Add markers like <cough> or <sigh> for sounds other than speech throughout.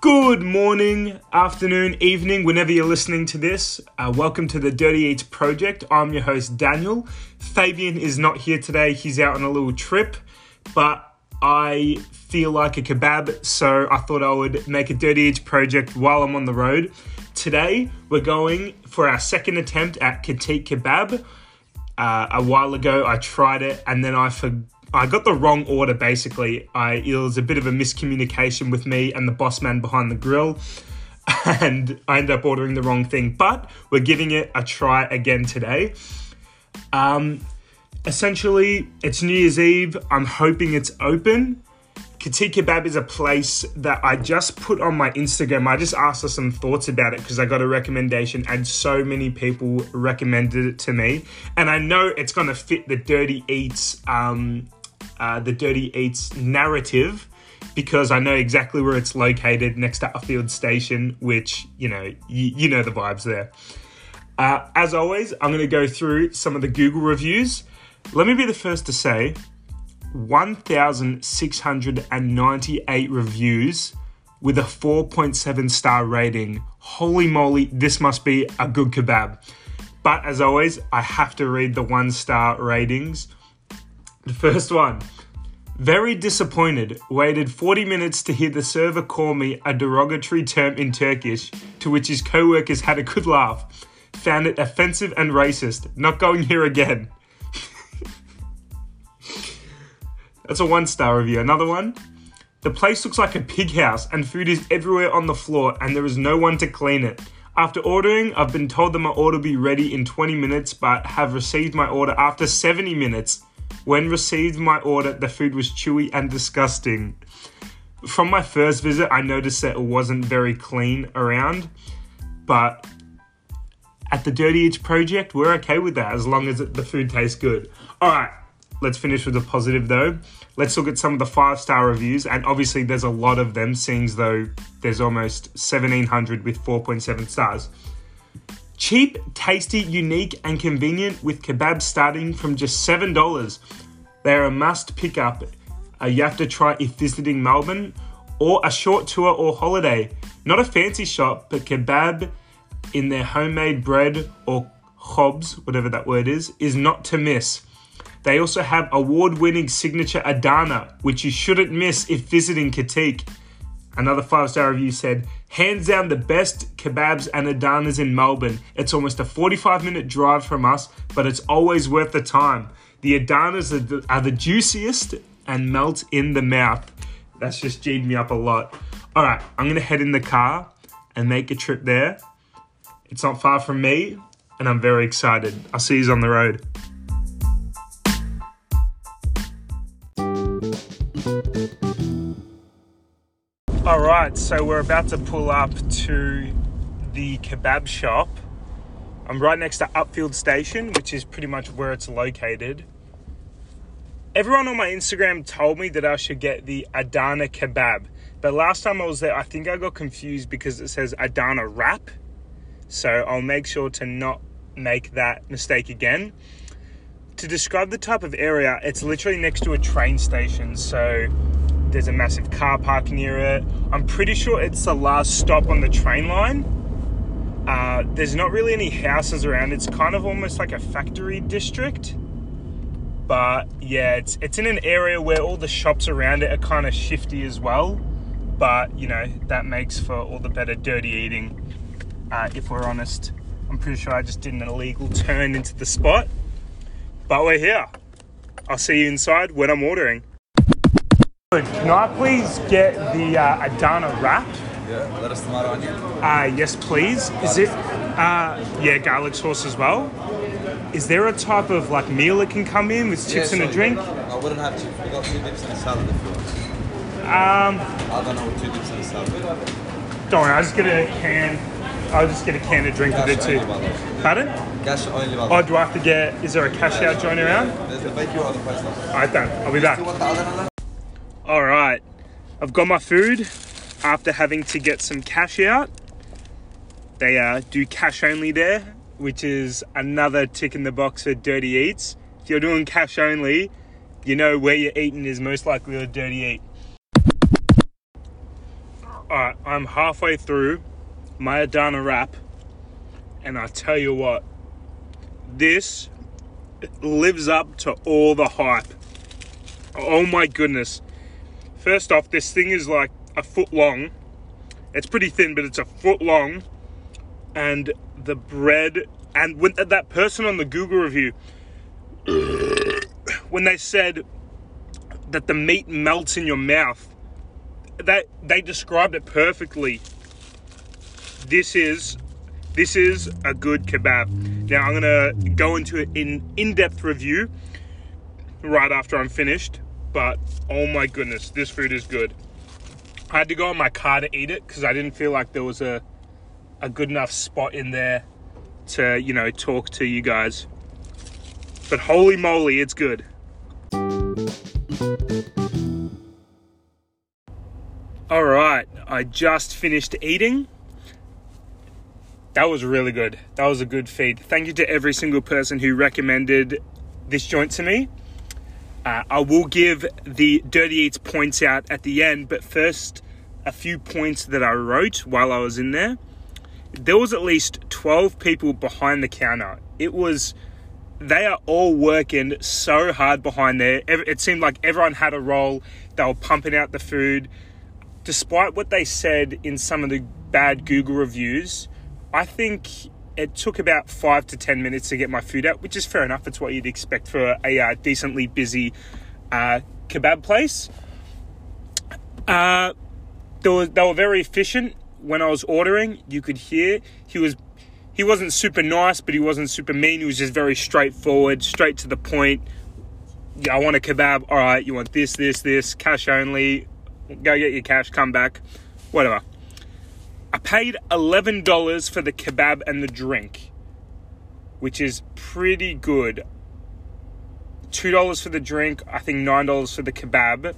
Good morning, afternoon, evening, whenever you're listening to this. Uh, welcome to the Dirty Eats Project. I'm your host, Daniel. Fabian is not here today, he's out on a little trip, but I feel like a kebab, so I thought I would make a Dirty Eats project while I'm on the road. Today, we're going for our second attempt at Katik Kebab. Uh, a while ago, I tried it and then I forgot I got the wrong order basically. I it was a bit of a miscommunication with me and the boss man behind the grill. <laughs> And I ended up ordering the wrong thing, but we're giving it a try again today. Um, essentially, it's New Year's Eve. I'm hoping it's open. Katik Kebab is a place that I just put on my Instagram. I just asked her some thoughts about it because I got a recommendation and so many people recommended it to me. And I know it's going to fit the Dirty Eats um, uh, the Dirty Eats narrative because I know exactly where it's located next to Upfield Station, which, you know, you, you know the vibes there. Uh, as always, I'm going to go through some of the Google reviews. Let me be the first to say 1,698 reviews with a 4.7 star rating. Holy moly, this must be a good kebab. But as always, I have to read the one star ratings. The first one. Very disappointed. Waited 40 minutes to hear the server call me a derogatory term in Turkish, to which his co workers had a good laugh. Found it offensive and racist. Not going here again. <laughs> That's a one star review. Another one. The place looks like a pig house and food is everywhere on the floor and there is no one to clean it. After ordering, I've been told that my order will be ready in 20 minutes, but have received my order after 70 minutes. When received my order, the food was chewy and disgusting. From my first visit, I noticed that it wasn't very clean around, but at the Dirty Eats project, we're okay with that as long as the food tastes good. All right, let's finish with the positive though. Let's look at some of the five star reviews, and obviously, there's a lot of them, seeing as though there's almost 1700 with 4.7 stars. Cheap, tasty, unique, and convenient with kebabs starting from just $7. They are a must pick up. Uh, you have to try if visiting Melbourne or a short tour or holiday. Not a fancy shop, but kebab in their homemade bread or khobs, whatever that word is, is not to miss. They also have award winning signature Adana, which you shouldn't miss if visiting Katik. Another five star review said, hands down the best kebabs and Adanas in Melbourne. It's almost a 45 minute drive from us, but it's always worth the time. The Adanas are the, are the juiciest and melt in the mouth. That's just G'd me up a lot. All right, I'm gonna head in the car and make a trip there. It's not far from me, and I'm very excited. I'll see you on the road. Right, so we're about to pull up to the kebab shop. I'm right next to Upfield Station, which is pretty much where it's located. Everyone on my Instagram told me that I should get the Adana kebab, but last time I was there, I think I got confused because it says Adana wrap. So I'll make sure to not make that mistake again. To describe the type of area, it's literally next to a train station, so there's a massive car park near it. I'm pretty sure it's the last stop on the train line. Uh, there's not really any houses around. It's kind of almost like a factory district. But yeah, it's it's in an area where all the shops around it are kind of shifty as well. But you know that makes for all the better dirty eating. Uh, if we're honest, I'm pretty sure I just did an illegal turn into the spot. But we're here. I'll see you inside when I'm ordering. Can I please get the uh, Adana wrap? Yeah, lettuce, tomato, onion. Uh, yes, please. Is it? Uh, yeah, garlic sauce as well. Is there a type of like meal that can come in with chips Yeah, and a sure, drink? I wouldn't have chips. We got two dips and a salad if you want. Um, I don't know what two dips and a salad. don't worry, I'll just get a can. I'll just get a can of drink with it Cash too. only. Pardon? Cash only, Oh, brother. do I have to get? Is there a cash out joint around? There's the bake you or the price now. All right, then. I'll be back. You want the Adana? All right, I've got my food after having to get some cash out. They uh, do cash only there, which is another tick in the box for dirty eats. If you're doing cash only, you know where you're eating is most likely a dirty eat. Alright, I'm halfway through my Adana wrap, and I tell you what, this lives up to all the hype. Oh my goodness. First off, this thing is like a foot long. It's pretty thin, but it's a foot long. And the bread, and when uh, that person on the Google review, <coughs> when they said that the meat melts in your mouth, that they described it perfectly. This is this is a good kebab. Now I'm gonna go into an in in-depth review right after I'm finished. But oh my goodness, this food is good. I had to go in my car to eat it because I didn't feel like there was a a good enough spot in there to you know talk to you guys. But holy moly, it's good. All right, I just finished eating. That was really good. That was a good feed. Thank you to every single person who recommended this joint to me. Uh, I will give the Dirty Eats points out at the end, but first, a few points that I wrote while I was in there. There was at least 12 people behind the counter. It was, they are all working so hard behind there. It seemed like everyone had a role. They were pumping out the food despite what they said in some of the bad Google reviews, I think it took about five to ten minutes to get my food out, which is fair enough. It's what you'd expect for a, a decently busy uh, kebab place. Uh, they were, they were very efficient when I was ordering. You could hear he was he wasn't super nice, but he wasn't super mean. He was just very straightforward, straight to the point. Yeah, I want a kebab. All right, you want this, this, this, cash only go get your cash, come back, whatever. I paid $11 for the kebab and the drink, which is pretty good. $2 for the drink, I think $9 for the kebab.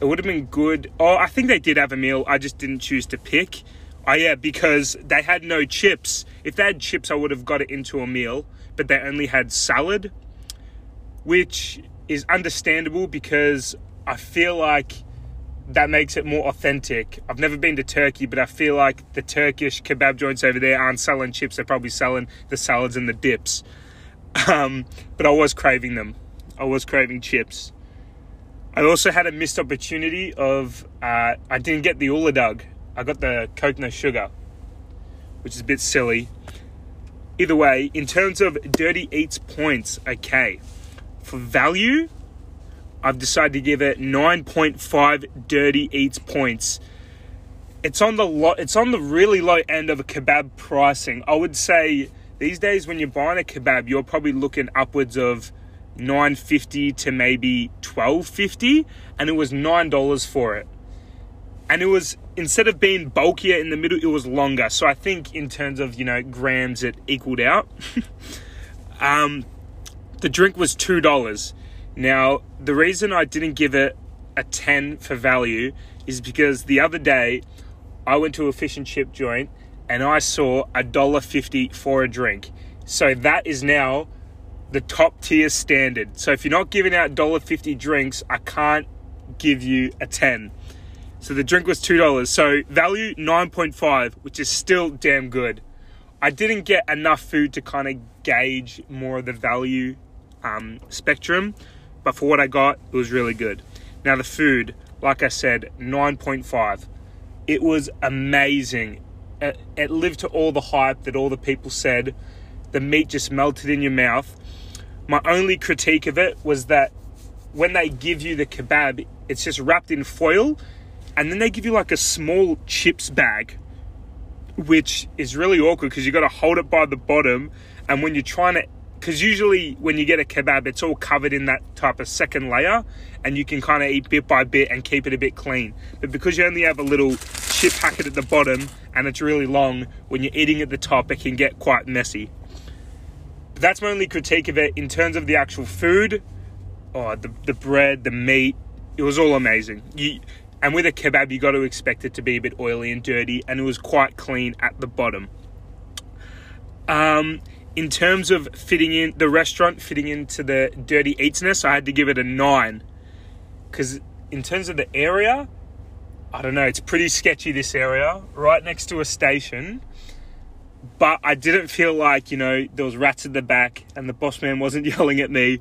It would have been good. Oh, I think they did have a meal. I just didn't choose to pick. Oh, yeah, because they had no chips. If they had chips, I would have got it into a meal, but they only had salad, which is understandable because I feel like that makes it more authentic. I've never been to Turkey, but I feel like the Turkish kebab joints over there aren't selling chips. They're probably selling the salads and the dips. Um, but I was craving them. I was craving chips. I also had a missed opportunity of uh, I didn't get the uladug. I got the coconut sugar, which is a bit silly. Either way, in terms of dirty eats points, okay. For value, I've decided to give it 9.5 dirty eats points. It's on the lo- it's on the really low end of a kebab pricing. I would say these days when you're buying a kebab, you're probably looking upwards of 950 to maybe 1250 and it was $9 for it. And it was instead of being bulkier in the middle, it was longer. So I think in terms of, you know, grams it equaled out. <laughs> um the drink was $2. Now, the reason I didn't give it a 10 for value is because the other day I went to a fish and chip joint and I saw a dollar fifty for a drink. So that is now the top tier standard. So if you're not giving out dollar fifty drinks, I can't give you a 10. So the drink was $2. So value 9.5, which is still damn good. I didn't get enough food to kind of gauge more of the value um, spectrum but for what I got, it was really good. Now, the food, like I said, 9.5. It was amazing. It, lived to all the hype that all the people said. The meat just melted in your mouth. My only critique of it was that when they give you the kebab, it's just wrapped in foil, and then they give you like a small chips bag, which is really awkward because you got to hold it by the bottom, and when you're trying to because usually when you get a kebab, it's all covered in that type of second layer, and you can kind of eat bit by bit and keep it a bit clean. But because you only have a little chip packet at the bottom and it's really long, when you're eating at the top, it can get quite messy. But that's my only critique of it in terms of the actual food. Oh, the, the bread, the meat, it was all amazing. You, and with a kebab, you got to expect it to be a bit oily and dirty, and it was quite clean at the bottom. Um, in terms of fitting in the restaurant fitting into the dirty eatsness, I had to give it a nine because in terms of the area, I don't know, it's pretty sketchy this area, right next to a station. But I didn't feel like, you know, there was rats at the back and the boss man wasn't <laughs> yelling at me.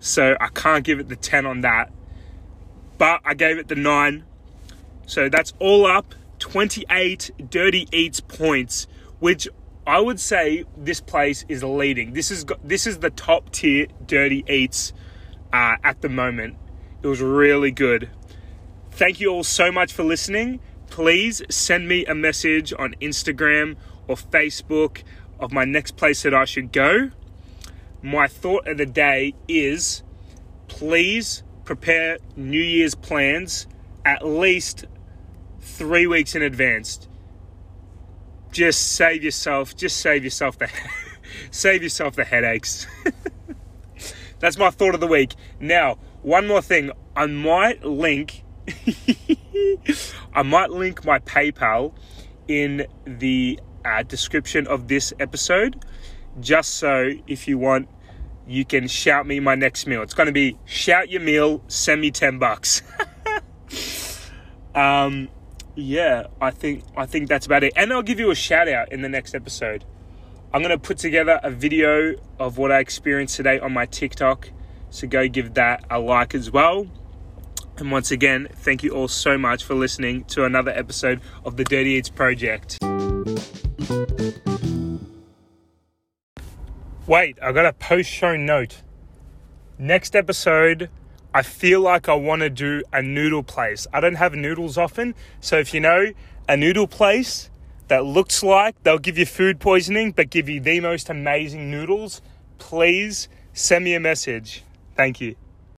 So I can't give it the 10 on that. But I gave it the 9. So that's all up 28 dirty eats points, which I would say this place is leading. This is this is the top tier dirty eats uh, at the moment. It was really good. Thank you all so much for listening. Please send me a message on Instagram or Facebook of my next place that I should go. My thought of the day is please prepare New Year's plans at least three weeks in advance. Just save yourself, just save yourself the <laughs> save yourself the headaches. <laughs> That's my thought of the week. Now, one more thing. I might link <laughs> I might link my PayPal in the uh, description of this episode, just so if you want, you can shout me my next meal. It's going to be shout your meal, send me ten bucks. um, yeah, I think I think that's about it, and I'll give you a shout out in the next episode. I'm going to put together a video of what I experienced today on my TikTok, so go give that a like as well. And once again, thank you all so much for listening to another episode of the Dirty Eats Project. Wait, I got a post show note. Next episode, I feel like I want to do a noodle place. I don't have noodles often, so if you know a noodle place that looks like they'll give you food poisoning but give you the most amazing noodles, please send me a message. Thank you.